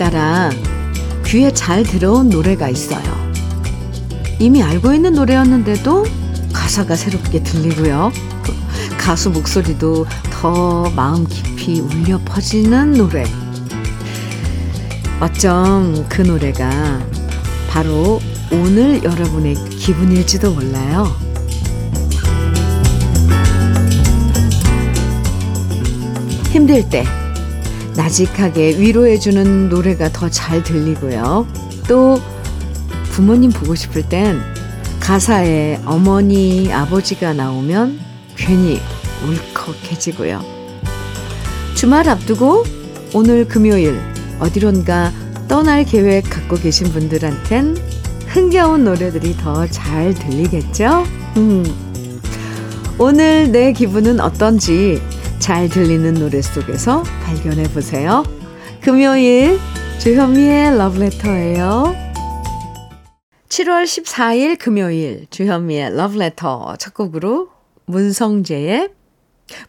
그날따라 귀에 잘 들어온 노래가 있어요. 이미 알고 있는 노래였는데도 가사가 새롭게 들리고요. 가수 목소리도 더 마음 깊이 울려 퍼지는 노래. 어쩜 그 노래가 바로 오늘 여러분의 기분일지도 몰라요. 힘들 때 나직하게 위로해주는 노래가 더 잘 들리고요. 또 부모님 보고 싶을 땐 가사에 어머니, 아버지가 나오면 괜히 울컥해지고요. 주말 앞두고 오늘 금요일 어디론가 떠날 계획 갖고 계신 분들한텐 흥겨운 노래들이 더 잘 들리겠죠? 음. 오늘 내 기분은 어떤지 잘 들리는 노래 속에서 발견해 보세요. 금요일 주현미의 러브레터예요. 7월 14일 금요일 주현미의 러브레터 첫 곡으로 문성재의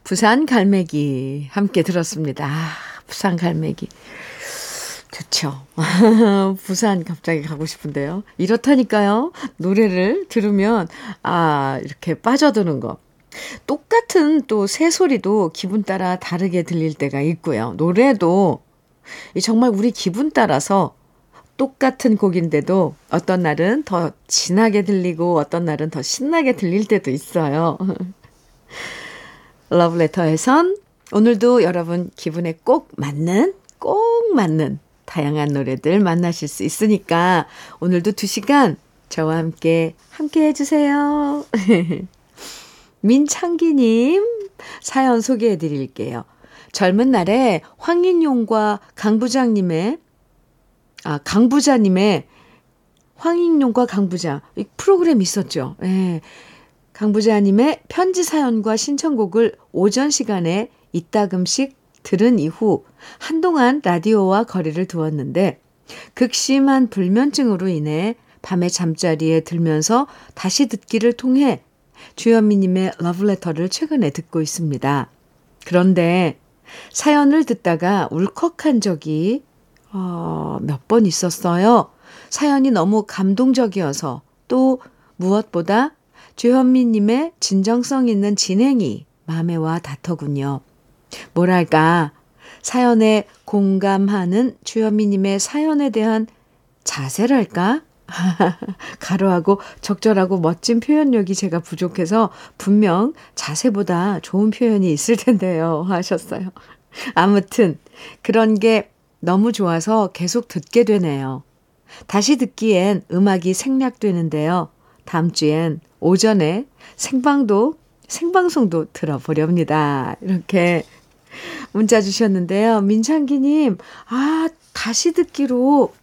부산 갈매기 함께 들었습니다. 아, 부산 갈매기. 좋죠. 부산 갑자기 가고 싶은데요. 이렇다니까요. 노래를 들으면, 아, 이렇게 빠져드는 거. 똑같은 또 새소리도 기분 따라 다르게 들릴 때가 있고요. 노래도 정말 우리 기분 따라서 똑같은 곡인데도 어떤 날은 더 진하게 들리고 어떤 날은 더 신나게 들릴 때도 있어요. 러브레터에선 오늘도 여러분 기분에 꼭 맞는, 꼭 맞는 다양한 노래들 만나실 수 있으니까 오늘도 2시간 저와 함께 함께 해주세요. 민창기님 사연 소개해 드릴게요. 젊은 날에 황인용과 강부장님의 아 강부자님의 황인용과 강부자 프로그램 있었죠. 예. 강부자님의 편지 사연과 신청곡을 오전 시간에 이따금씩 들은 이후 한동안 라디오와 거리를 두었는데 극심한 불면증으로 인해 밤에 잠자리에 들면서 다시 듣기를 통해 주현미님의 러브레터를 최근에 듣고 있습니다. 그런데 사연을 듣다가 울컥한 적이 어, 몇 번 있었어요. 사연이 너무 감동적이어서 또 무엇보다 주현미님의 진정성 있는 진행이 마음에 와 닿더군요. 뭐랄까, 사연에 공감하는 주현미님의 사연에 대한 자세랄까? 가로하고 적절하고 멋진 표현력이 제가 부족해서 분명 자세보다 좋은 표현이 있을 텐데요. 하셨어요. 아무튼, 그런 게 너무 좋아서 계속 듣게 되네요. 다시 듣기엔 음악이 생략되는데요. 다음 주엔 오전에 생방도, 생방송도 들어보렵니다. 이렇게 문자 주셨는데요. 민창기님, 아, 다시 듣기로,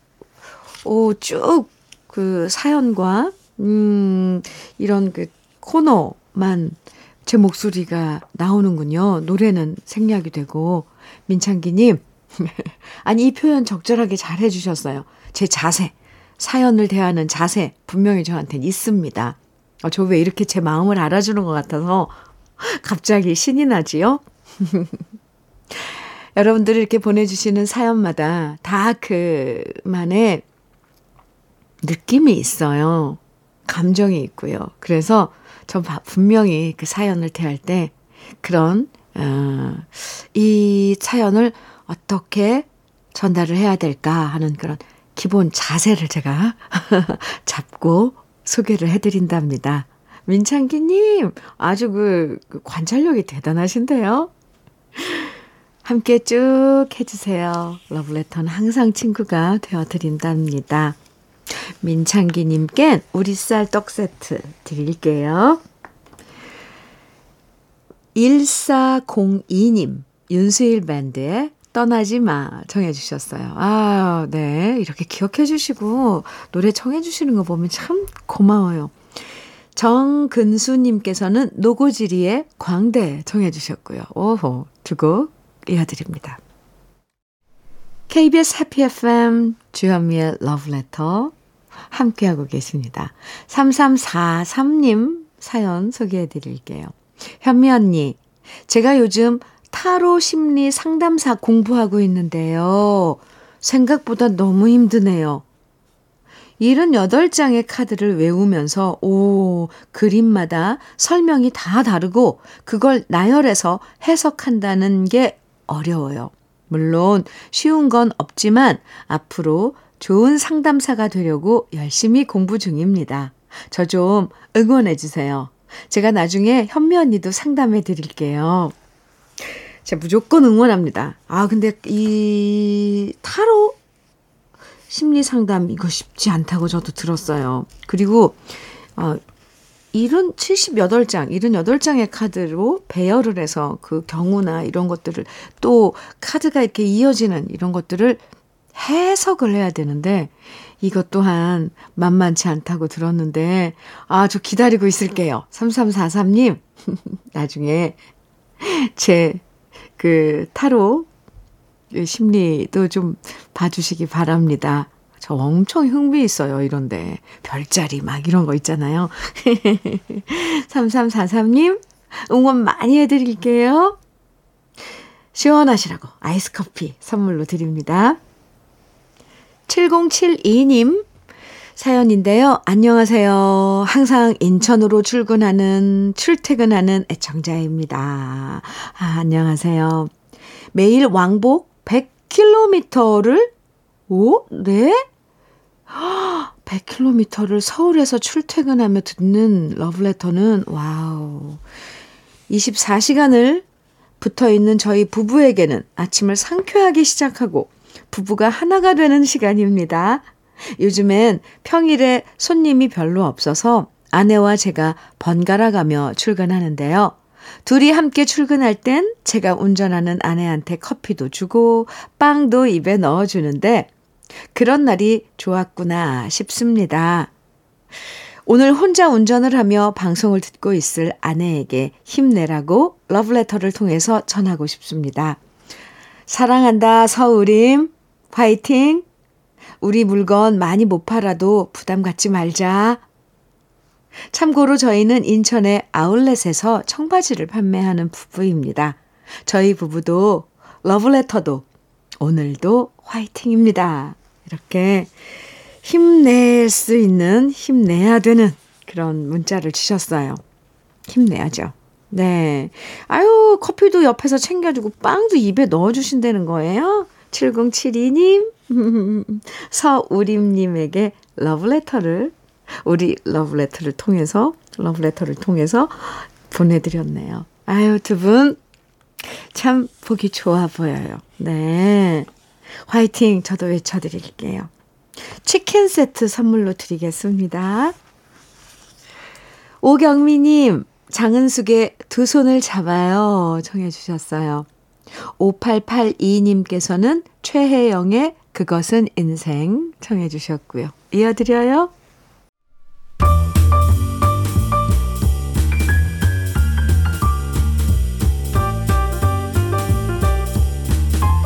오, 쭉, 그 사연과, 음, 이런 그 코너만 제 목소리가 나오는군요. 노래는 생략이 되고. 민창기 님, 아니, 이 표현 적절하게 잘 해주셨어요. 제 자세, 사연을 대하는 자세, 분명히 저한테는 있습니다. 어, 저 왜 이렇게 제 마음을 알아주는 것 같아서 갑자기 신이 나지요? 여러분들이 이렇게 보내주시는 사연마다 다 그만의 느낌이 있어요. 감정이 있고요. 그래서 저 분명히 그 사연을 대할 때 그런, 어, 이 사연을 어떻게 전달을 해야 될까 하는 그런 기본 자세를 제가 잡고 소개를 해드린답니다. 민창기님, 아주 그, 그 관찰력이 대단하신데요? 함께 쭉 해주세요. 러브레터는 항상 친구가 되어드린답니다. 민창기님께 우리 쌀 떡 세트 드릴게요. 1402님, 윤수일 밴드의 떠나지 마 청해 주셨어요. 아, 네. 이렇게 기억해 주시고 노래 청해 주시는 거 보면 참 고마워요. 정근수님께서는 노고지리의 광대 청해 주셨고요. 오호, 두곡 이어드립니다. KBS 해피 FM 주현미의 러브레터 함께하고 계십니다. 3343님 사연 소개해 드릴게요. 현미 언니, 제가 요즘 타로 심리 상담사 공부하고 있는데요. 생각보다 너무 힘드네요. 78장의 카드를 외우면서, 오, 그림마다 설명이 다 다르고, 그걸 나열해서 해석한다는 게 어려워요. 물론 쉬운 건 없지만, 앞으로 좋은 상담사가 되려고 열심히 공부 중입니다. 저 좀 응원해 주세요. 제가 나중에 현미 언니도 상담해 드릴게요. 제가 무조건 응원합니다. 아, 근데 이 타로 심리 상담 이거 쉽지 않다고 저도 들었어요. 그리고 어 78장, 78장의 카드로 배열을 해서 그 경우나 이런 것들을 또 카드가 이렇게 이어지는 이런 것들을 해석을 해야 되는데 이것 또한 만만치 않다고 들었는데 아, 저 기다리고 있을게요. 3343님. 나중에 제 그 타로 심리도 좀 봐주시기 바랍니다. 저 엄청 흥미 있어요, 이런데. 별자리 막 이런 거 있잖아요. 3343님, 응원 많이 해드릴게요. 시원하시라고 아이스 커피 선물로 드립니다. 7072님 사연인데요. 안녕하세요. 항상 인천으로 출근하는, 출퇴근하는 애청자입니다. 아, 안녕하세요. 매일 왕복 100km를, 오, 네? 100km를 서울에서 출퇴근하며 듣는 러브레터는, 와우. 24시간을 붙어 있는 저희 부부에게는 아침을 상쾌하게 시작하고 부부가 하나가 되는 시간입니다. 요즘엔 평일에 손님이 별로 없어서 아내와 제가 번갈아 가며 출근하는데요. 둘이 함께 출근할 땐 제가 운전하는 아내한테 커피도 주고 빵도 입에 넣어주는데 그런 날이 좋았구나 싶습니다. 오늘 혼자 운전을 하며 방송을 듣고 있을 아내에게 힘내라고 러브레터를 통해서 전하고 싶습니다. 사랑한다, 서울임. 화이팅! 우리 물건 많이 못 팔아도 부담 갖지 말자. 참고로 저희는 인천의 아울렛에서 청바지를 판매하는 부부입니다. 저희 부부도 러브레터도 오늘도 화이팅입니다. 이렇게 힘낼 수 있는 힘내야 되는 그런 문자를 주셨어요. 힘내야죠. 네. 아유, 커피도 옆에서 챙겨주고 빵도 입에 넣어주신다는 거예요. 7072님, 서우림님에게 러브레터를, 우리 러브레터를 통해서, 러브레터를 통해서 보내드렸네요. 아유, 두 분, 참 보기 좋아 보여요. 네. 화이팅! 저도 외쳐드릴게요. 치킨 세트 선물로 드리겠습니다. 오경미님, 장은숙의 두 손을 잡아요. 청해주셨어요. 5882님께서는 최혜영의 그것은 인생 청해 주셨고요. 이어드려요.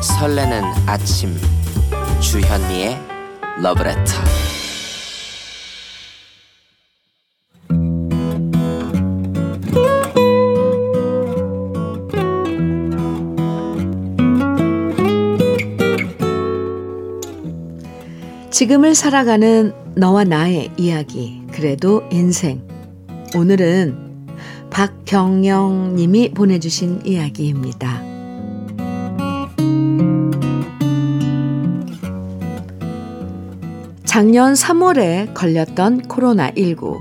설레는 아침 주현미의 러브레터 지금을 살아가는 너와 나의 이야기, 그래도 인생. 오늘은 박경영 님이 보내주신 이야기입니다. 작년 3월에 걸렸던 코로나19.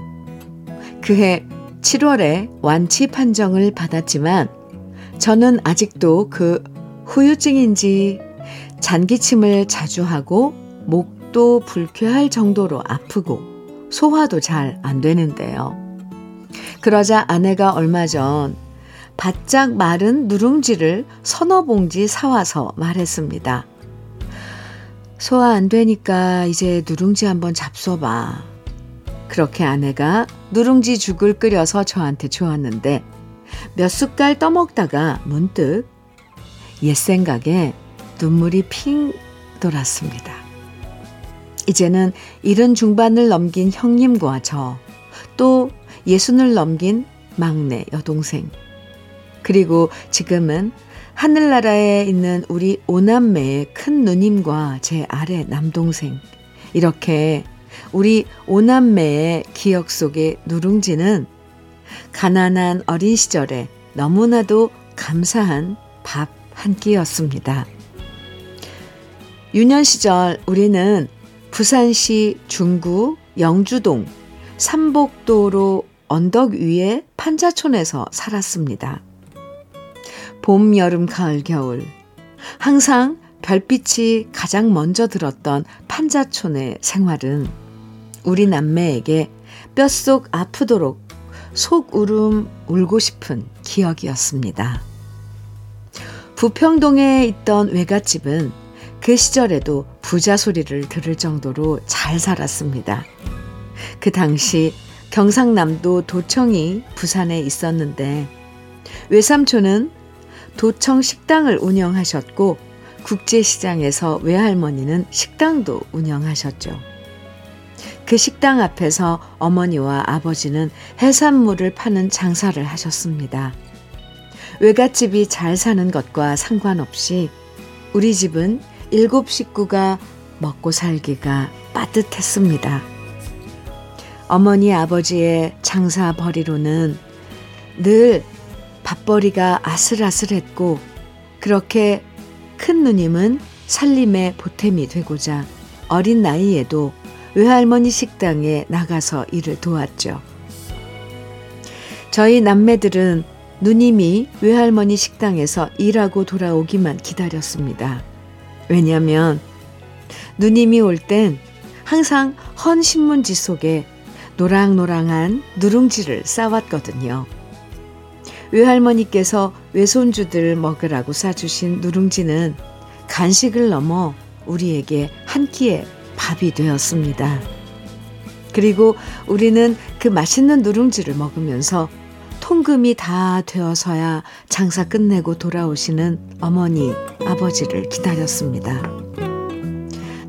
그해 7월에 완치 판정을 받았지만 저는 아직도 그 후유증인지 잔기침을 자주 하고 목 도 불쾌할 정도로 아프고 소화도 잘 안 되는데요. 그러자 아내가 얼마 전 바짝 마른 누룽지를 서너 봉지 사와서 말했습니다. 소화 안 되니까 이제 누룽지 한번 잡숴봐. 그렇게 아내가 누룽지 죽을 끓여서 저한테 주었는데 몇 숟갈 떠먹다가 문득 옛 생각에 눈물이 핑 돌았습니다. 이제는 이른 중반을 넘긴 형님과 저, 또 예순을 넘긴 막내 여동생, 그리고 지금은 하늘나라에 있는 우리 오남매의 큰 누님과 제 아래 남동생. 이렇게 우리 오남매의 기억 속의 누룽지는 가난한 어린 시절에 너무나도 감사한 밥 한 끼였습니다. 유년 시절 우리는 부산시 중구 영주동 삼복도로 언덕 위에 판자촌에서 살았습니다. 봄, 여름, 가을, 겨울. 항상 별빛이 가장 먼저 들었던 판자촌의 생활은 우리 남매에게 뼛속 아프도록 속 울음 울고 싶은 기억이었습니다. 부평동에 있던 외갓집은 그 시절에도 부자 소리를 들을 정도로 잘 살았습니다. 그 당시 경상남도 도청이 부산에 있었는데 외삼촌은 도청 식당을 운영하셨고 국제시장에서 외할머니는 식당도 운영하셨죠. 그 식당 앞에서 어머니와 아버지는 해산물을 파는 장사를 하셨습니다. 외갓집이 잘 사는 것과 상관없이 우리 집은 일곱 식구가 먹고 살기가 빠듯했습니다. 어머니 아버지의 장사 벌이로는 늘 밥벌이가 아슬아슬했고 그렇게 큰 누님은 살림의 보탬이 되고자 어린 나이에도 외할머니 식당에 나가서 일을 도왔죠. 저희 남매들은 누님이 외할머니 식당에서 일하고 돌아오기만 기다렸습니다. 왜냐하면 누님이 올 땐 항상 헌 신문지 속에 노랑노랑한 누룽지를 싸왔거든요. 외할머니께서 외손주들 먹으라고 싸주신 누룽지는 간식을 넘어 우리에게 한 끼의 밥이 되었습니다. 그리고 우리는 그 맛있는 누룽지를 먹으면서 통금이 다 되어서야 장사 끝내고 돌아오시는 어머니, 아버지를 기다렸습니다.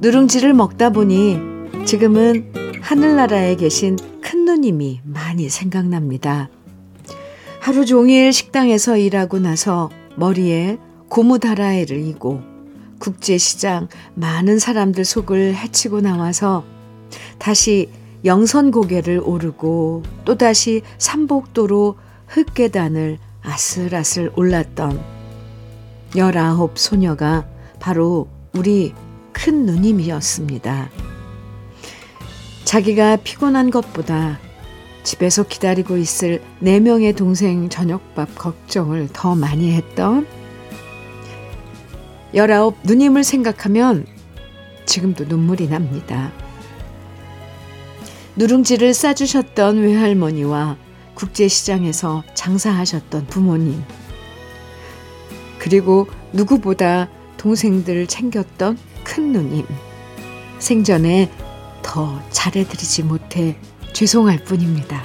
누룽지를 먹다 보니 지금은 하늘나라에 계신 큰 누님이 많이 생각납니다. 하루 종일 식당에서 일하고 나서 머리에 고무다라이를 이고 국제시장 많은 사람들 속을 헤치고 나와서 다시 영선고개를 오르고 또다시 삼복도로 흙계단을 아슬아슬 올랐던 열아홉 소녀가 바로 우리 큰 누님이었습니다. 자기가 피곤한 것보다 집에서 기다리고 있을 네 명의 동생 저녁밥 걱정을 더 많이 했던 열아홉 누님을 생각하면 지금도 눈물이 납니다. 누룽지를 싸주셨던 외할머니와 국제시장에서 장사하셨던 부모님, 그리고 누구보다 동생들 챙겼던 큰 누님, 생전에 더 잘해드리지 못해 죄송할 뿐입니다.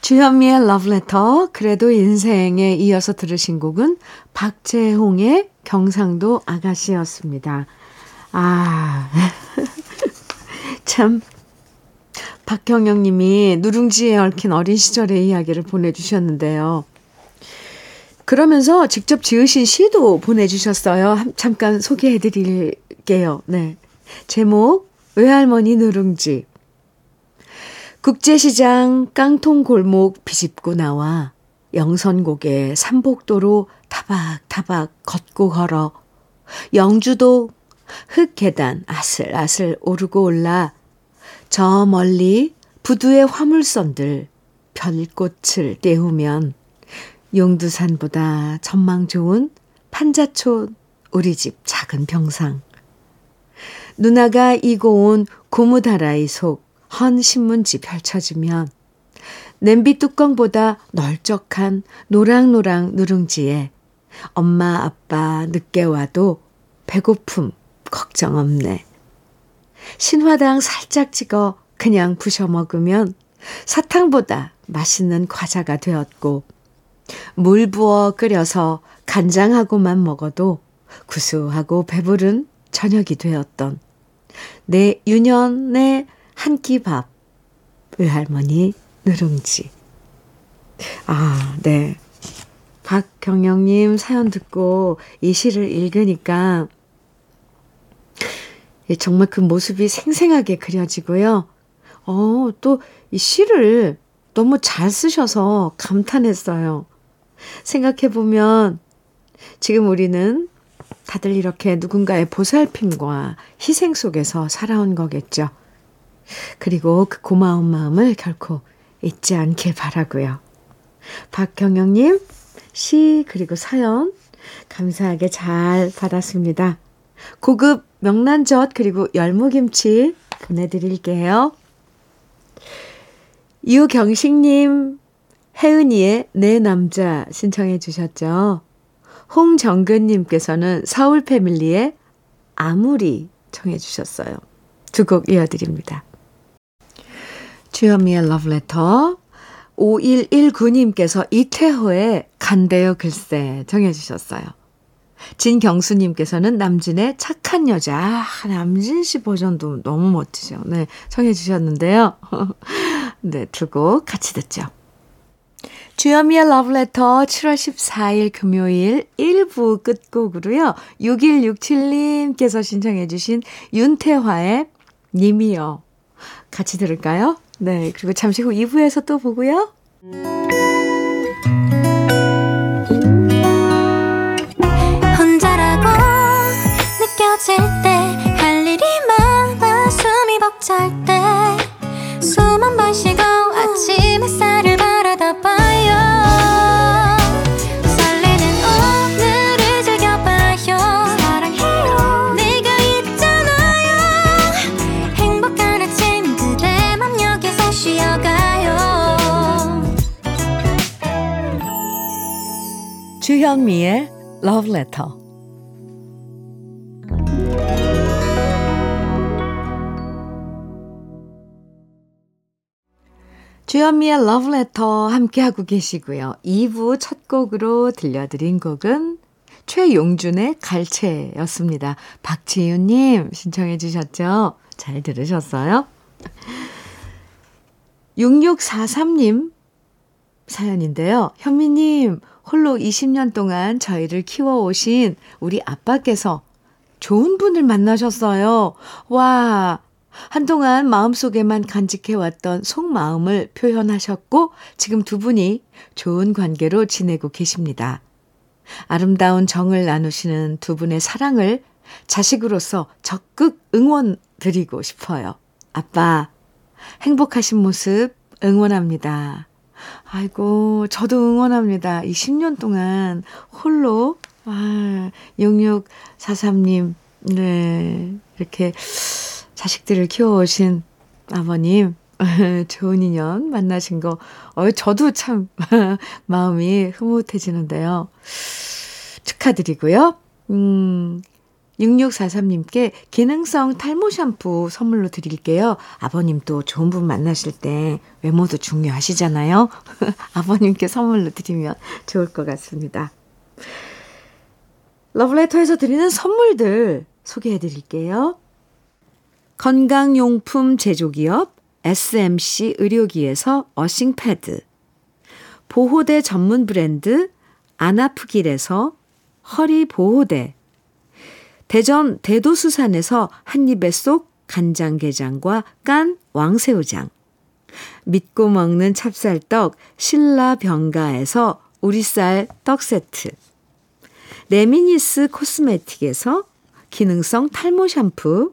주현미의 러브레터, 그래도 인생에 이어서 들으신 곡은 박재홍의 경상도 아가씨였습니다. 아, 참. 박경영 님이 누룽지에 얽힌 어린 시절의 이야기를 보내주셨는데요. 그러면서 직접 지으신 시도 보내주셨어요. 잠깐 소개해 드릴게요. 네. 제목, 외할머니 누룽지. 국제시장 깡통 골목 비집고 나와 영선곡의 삼복도로 타박타박 걷고 걸어 영주도 흙 계단 아슬아슬 오르고 올라 저 멀리 부두의 화물선들 별꽃을 떼우면 용두산보다 전망 좋은 판자촌 우리 집 작은 병상 누나가 이고 온 고무다라이 속 헌 신문지 펼쳐지면 냄비 뚜껑보다 널쩍한 노랑노랑 누룽지에 엄마 아빠 늦게 와도 배고픔 걱정 없네. 신화당 살짝 찍어 그냥 부셔 먹으면 사탕보다 맛있는 과자가 되었고 물 부어 끓여서 간장하고만 먹어도 구수하고 배부른 저녁이 되었던 내 유년의 한 끼 밥, 외할머니 누룽지. 아, 네. 박경영님 사연 듣고 이 시를 읽으니까 정말 그 모습이 생생하게 그려지고요. 어, 또 이 시를 너무 잘 쓰셔서 감탄했어요. 생각해보면 지금 우리는 다들 이렇게 누군가의 보살핌과 희생 속에서 살아온 거겠죠. 그리고 그 고마운 마음을 결코 잊지 않길 바라고요. 박경영님, 시 그리고 사연 감사하게 잘 받았습니다. 고급 명란젓 그리고 열무김치 보내드릴게요. 유경식님, 혜은이의 내 남자 신청해 주셨죠. 홍정근님께서는 서울 패밀리의 아무리 청해 주셨어요. 두 곡 이어드립니다. 주현미의 러브레터 5119님께서 이태호의 간대요 글쎄 정해 주셨어요. 진경수님께서는 남진의 착한 여자. 아, 남진 씨 버전도 너무 멋지죠. 네, 청해 주셨는데요. 네, 두 곡 같이 듣죠. 주여미의 러브레터 7월 14일 금요일 1부 끝곡으로요. 6167님께서 신청해 주신 윤태화의 님이요. 같이 들을까요? 네, 그리고 잠시 후 2부에서 또 보고요. 벅찰 때숨 한 번 쉬고 주현미의 러브 주현미의 러브레터 함께하고 계시고요. 2부 첫 곡으로 들려드린 곡은 최용준의 갈채였습니다. 박지윤님 신청해 주셨죠? 잘 들으셨어요? 6643님 사연인데요. 현미님, 홀로 20년 동안 저희를 키워오신 우리 아빠께서 좋은 분을 만나셨어요. 와, 한동안 마음속에만 간직해왔던 속마음을 표현하셨고, 지금 두 분이 좋은 관계로 지내고 계십니다. 아름다운 정을 나누시는 두 분의 사랑을 자식으로서 적극 응원 드리고 싶어요. 아빠, 행복하신 모습 응원합니다. 아이고, 저도 응원합니다. 이 10년 동안 홀로, 아, 6643님, 네, 이렇게 자식들을 키워오신 아버님, 좋은 인연 만나신 거, 어, 저도 참 마음이 흐뭇해지는데요. 축하드리고요. 음, 6643님께 기능성 탈모 샴푸 선물로 드릴게요. 아버님도 좋은 분 만나실 때 외모도 중요하시잖아요. 아버님께 선물로 드리면 좋을 것 같습니다. 러브레터에서 드리는 선물들 소개해 드릴게요. 건강용품 제조기업 SMC 의료기에서 어싱패드. 보호대 전문 브랜드 안아프길에서 허리보호대. 대전 대도수산에서 한입에 쏙 간장게장과 깐 왕새우장. 믿고 먹는 찹쌀떡 신라병가에서 우리쌀 떡 세트. 레미니스 코스메틱에서 기능성 탈모 샴푸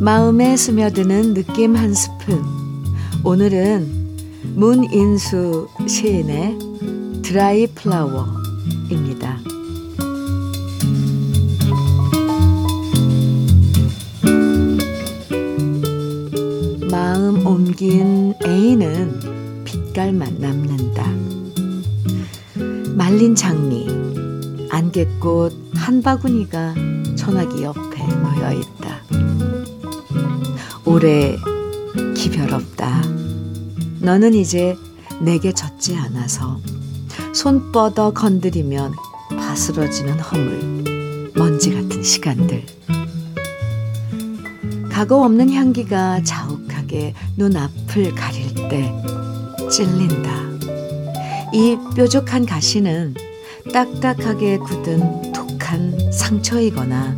마음에 스며드는 느낌 한 스푼. 오늘은 문인수 시인의 드라이 플라워입니다. 마음 옮긴 애인은 빛깔만 남는다. 말린 장미, 안개꽃 한 바구니가 전화기 옆에 놓여 있다. 올해 기별 없다. 너는 이제 내게 젖지 않아서 손뻗어 건드리면 바스러지는 허물, 먼지 같은 시간들. 각오 없는 향기가 자욱하게 눈앞을 가릴 때 찔린다. 이 뾰족한 가시는 딱딱하게 굳은 독한 상처이거나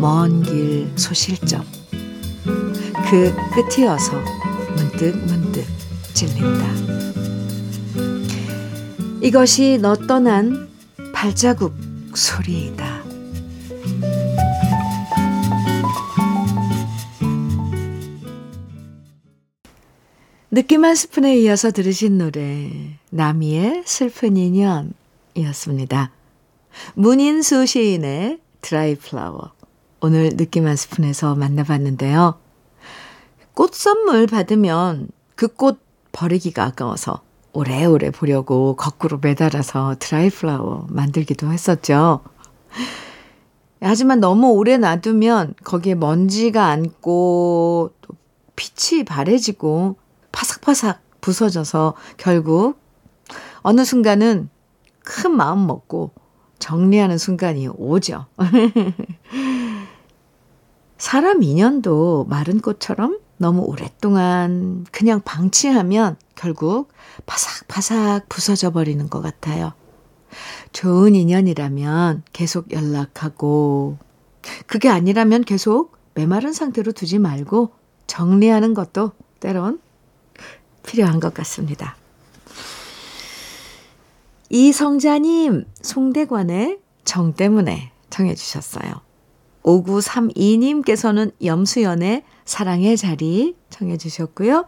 먼 길 소실점. 그 끝이어서 문득 문득 찔린다. 이것이 너 떠난 발자국 소리이다. 느낌 한 스푼에 이어서 들으신 노래 나미의 슬픈 인연이었습니다. 문인수 시인의 드라이 플라워 오늘 느낌 한 스푼에서 만나봤는데요. 꽃 선물 받으면 그 꽃 버리기가 아까워서 오래오래 보려고 거꾸로 매달아서 드라이 플라워 만들기도 했었죠. 하지만 너무 오래 놔두면 거기에 먼지가 앉고 또 빛이 바래지고 파삭파삭 부서져서 결국 어느 순간은 큰 마음 먹고 정리하는 순간이 오죠. 사람 인연도 마른 꽃처럼 너무 오랫동안 그냥 방치하면 결국 바삭바삭 부서져 버리는 것 같아요. 좋은 인연이라면 계속 연락하고, 그게 아니라면 계속 메마른 상태로 두지 말고 정리하는 것도 때론 필요한 것 같습니다. 이성자님, 송대관의 정 때문에 청해주셨어요. 5932님께서는 염수연의 사랑의 자리 청해 주셨고요.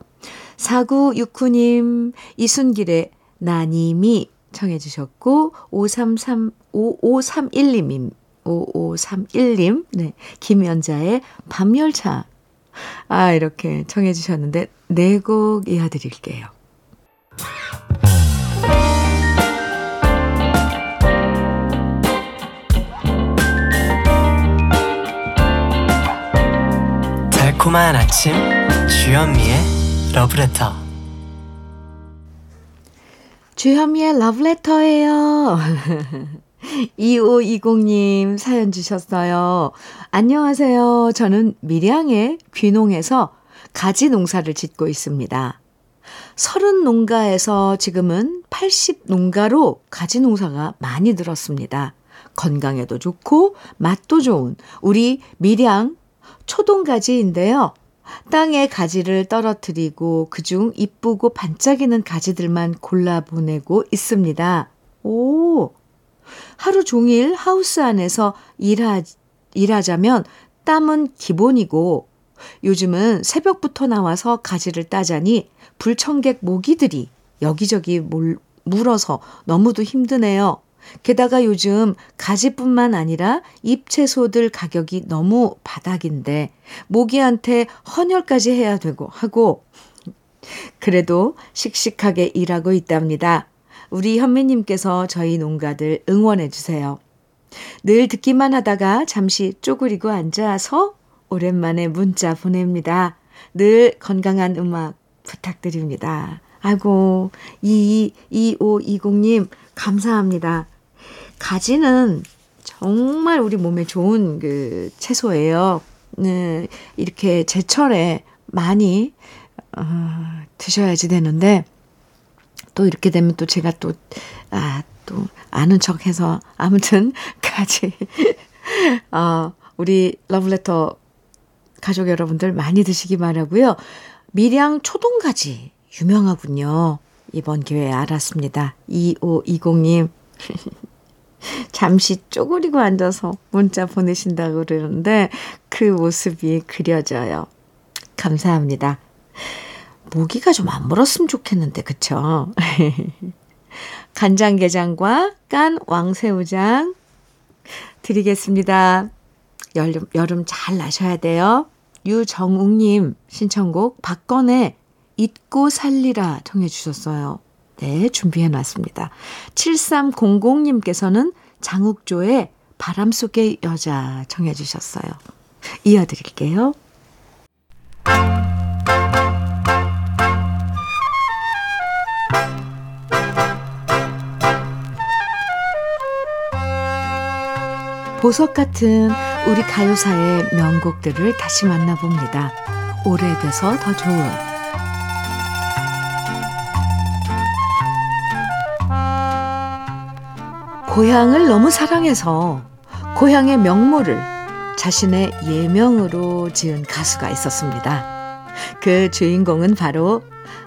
4969님, 이순길의 나님이 청해 주셨고, 533, 5531님, 5531님, 네, 김연자의 밤열차. 아, 이렇게 청해 주셨는데, 네 곡 이어드릴게요. 달콤한 아침 주현미의 러브레터 주현미의 러브레터예요. 2520님 사연 주셨어요. 안녕하세요. 저는 밀양의 귀농에서 가지 농사를 짓고 있습니다. 30 농가에서 지금은 80 농가로 가지 농사가 많이 들었습니다. 건강에도 좋고 맛도 좋은 우리 밀양 초동가지인데요. 땅에 가지를 떨어뜨리고 그중 이쁘고 반짝이는 가지들만 골라보내고 있습니다. 오! 하루 종일 하우스 안에서 일하, 일하자면 땀은 기본이고 요즘은 새벽부터 나와서 가지를 따자니 불청객 모기들이 여기저기 몰, 물어서 너무도 힘드네요. 게다가 요즘 가지뿐만 아니라 잎채소들 가격이 너무 바닥인데 모기한테 헌혈까지 해야 되고 하고 그래도 씩씩하게 일하고 있답니다. 우리 현미님께서 저희 농가들 응원해 주세요. 늘 듣기만 하다가 잠시 쪼그리고 앉아서 오랜만에 문자 보냅니다. 늘 건강한 음악 부탁드립니다. 아이고, 2520님, 감사합니다. 가지는 정말 우리 몸에 좋은 그 채소예요. 네, 이렇게 제철에 많이, 어, 드셔야지 되는데, 또 이렇게 되면 또 제가 또, 아, 또 아는 척 해서, 아무튼, 가지. 어, 우리 러브레터 가족 여러분들 많이 드시기 바라고요. 밀양 초동가지 유명하군요. 이번 기회에 알았습니다. 2520님. 잠시 쪼그리고 앉아서 문자 보내신다고 그러는데 그 모습이 그려져요. 감사합니다. 모기가 좀 안 물었으면 좋겠는데, 그쵸? 간장게장과 깐 왕새우장 드리겠습니다. 여름, 여름 잘 나셔야 돼요. 유정욱님 신청곡 박건의 잊고 살리라 청해 주셨어요. 네, 준비해 놨습니다. 7300님께서는 장욱조의 바람 속의 여자 청해 주셨어요. 이어 드릴게요. 보석 같은 우리 가요사의 명곡들을 다시 만나봅니다. 오래돼서 더 좋은 고향을 너무 사랑해서 고향의 명모를 자신의 예명으로 지은 가수가 있었습니다. 그 주인공은 바로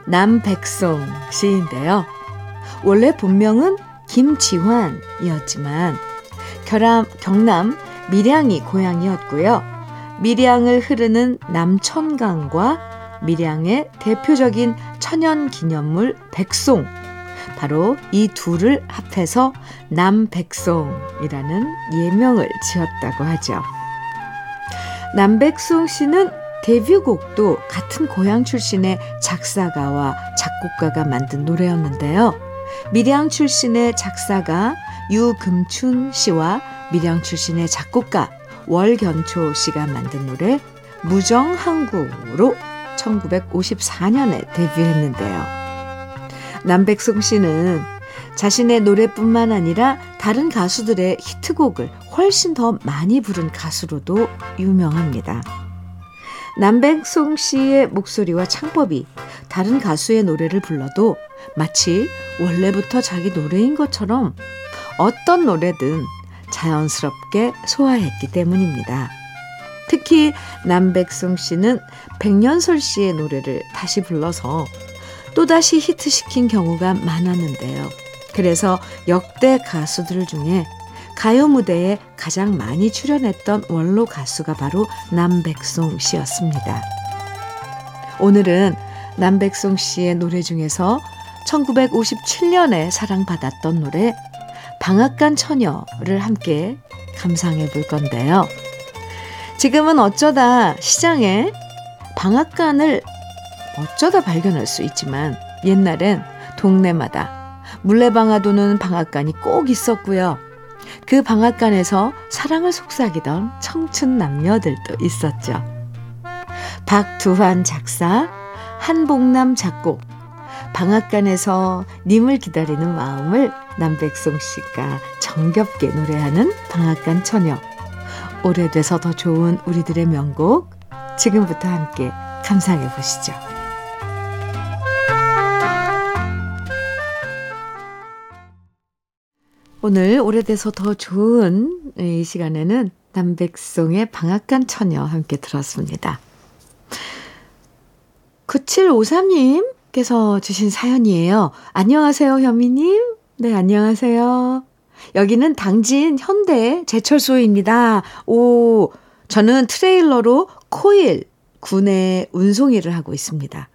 남백송 씨인데요. 원래 본명은 김지환이었지만 결함, 경남 밀양이 고향이었고요. 밀양을 흐르는 남천강과 밀양의 대표적인 천연 기념물 백송 바로 이 둘을 합해서 남백송이라는 예명을 지었다고 하죠. 남백송 씨는 데뷔곡도 같은 고향 출신의 작사가와 작곡가가 만든 노래였는데요. 밀양 출신의 작사가 유금춘 씨와 밀양 출신의 작곡가 월견초 씨가 만든 노래 무정항구로 1954년에 데뷔했는데요. 남백송 씨는 자신의 노래뿐만 아니라 다른 가수들의 히트곡을 훨씬 더 많이 부른 가수로도 유명합니다. 남백송 씨의 목소리와 창법이 다른 가수의 노래를 불러도 마치 원래부터 자기 노래인 것처럼 어떤 노래든 자연스럽게 소화했기 때문입니다. 특히 남백송 씨는 백년솔 씨의 노래를 다시 불러서 또다시 히트시킨 경우가 많았는데요. 그래서 역대 가수들 중에 가요 무대에 가장 많이 출연했던 원로 가수가 바로 남백송 씨였습니다. 오늘은 남백송 씨의 노래 중에서 1957년에 사랑받았던 노래 방앗간 처녀를 함께 감상해 볼 건데요. 지금은 어쩌다 시장에 방앗간을 어쩌다 발견할 수 있지만 옛날엔 동네마다 물레방아 도는 방앗간이 꼭 있었고요. 그 방앗간에서 사랑을 속삭이던 청춘 남녀들도 있었죠. 박두환 작사, 한복남 작곡, 방앗간에서 님을 기다리는 마음을 남백송 씨가 정겹게 노래하는 방앗간 처녀. 오래돼서 더 좋은 우리들의 명곡 지금부터 함께 감상해 보시죠. 오늘 오래돼서 더 좋은 이 시간에는 남백송의 방앗간 처녀 함께 들었습니다. 9753님께서 주신 사연이에요. 안녕하세요, 현미님. 네, 안녕하세요. 여기는 당진 현대 제철소입니다. 오, 저는 트레일러로 코일 군내 운송 일을 하고 있습니다.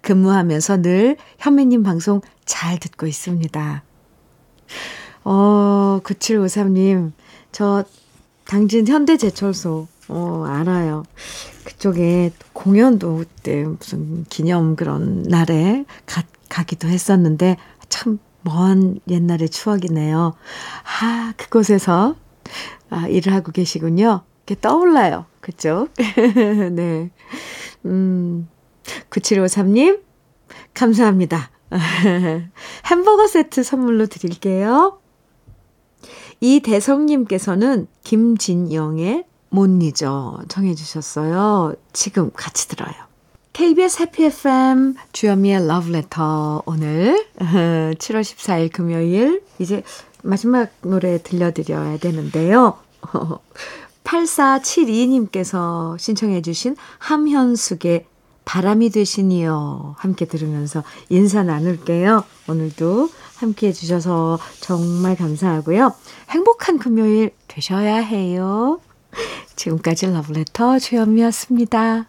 근무하면서 늘 현미님 방송 잘 듣고 있습니다. 어, 9753님, 저 당진 현대제철소, 어, 알아요. 그쪽에 공연도 그때 무슨 기념 그런 날에 가, 가기도 했었는데, 참, 먼 옛날의 추억이네요. 아, 그곳에서, 아, 일을 하고 계시군요. 이렇게 떠올라요. 그죠? 네. 음, 9753님, 감사합니다. 햄버거 세트 선물로 드릴게요. 이대성님께서는 김진영의 못 잊어 정해주셨어요. 지금 같이 들어요. KBS 해피 FM 주현미의 러브레터 오늘 7월 14일 금요일 이제 마지막 노래 들려드려야 되는데요. 8472님께서 신청해 주신 함현숙의 바람이 되시니요. 함께 들으면서 인사 나눌게요. 오늘도 함께 해주셔서 정말 감사하고요. 행복한 금요일 되셔야 해요. 지금까지 러브레터 주현미였습니다.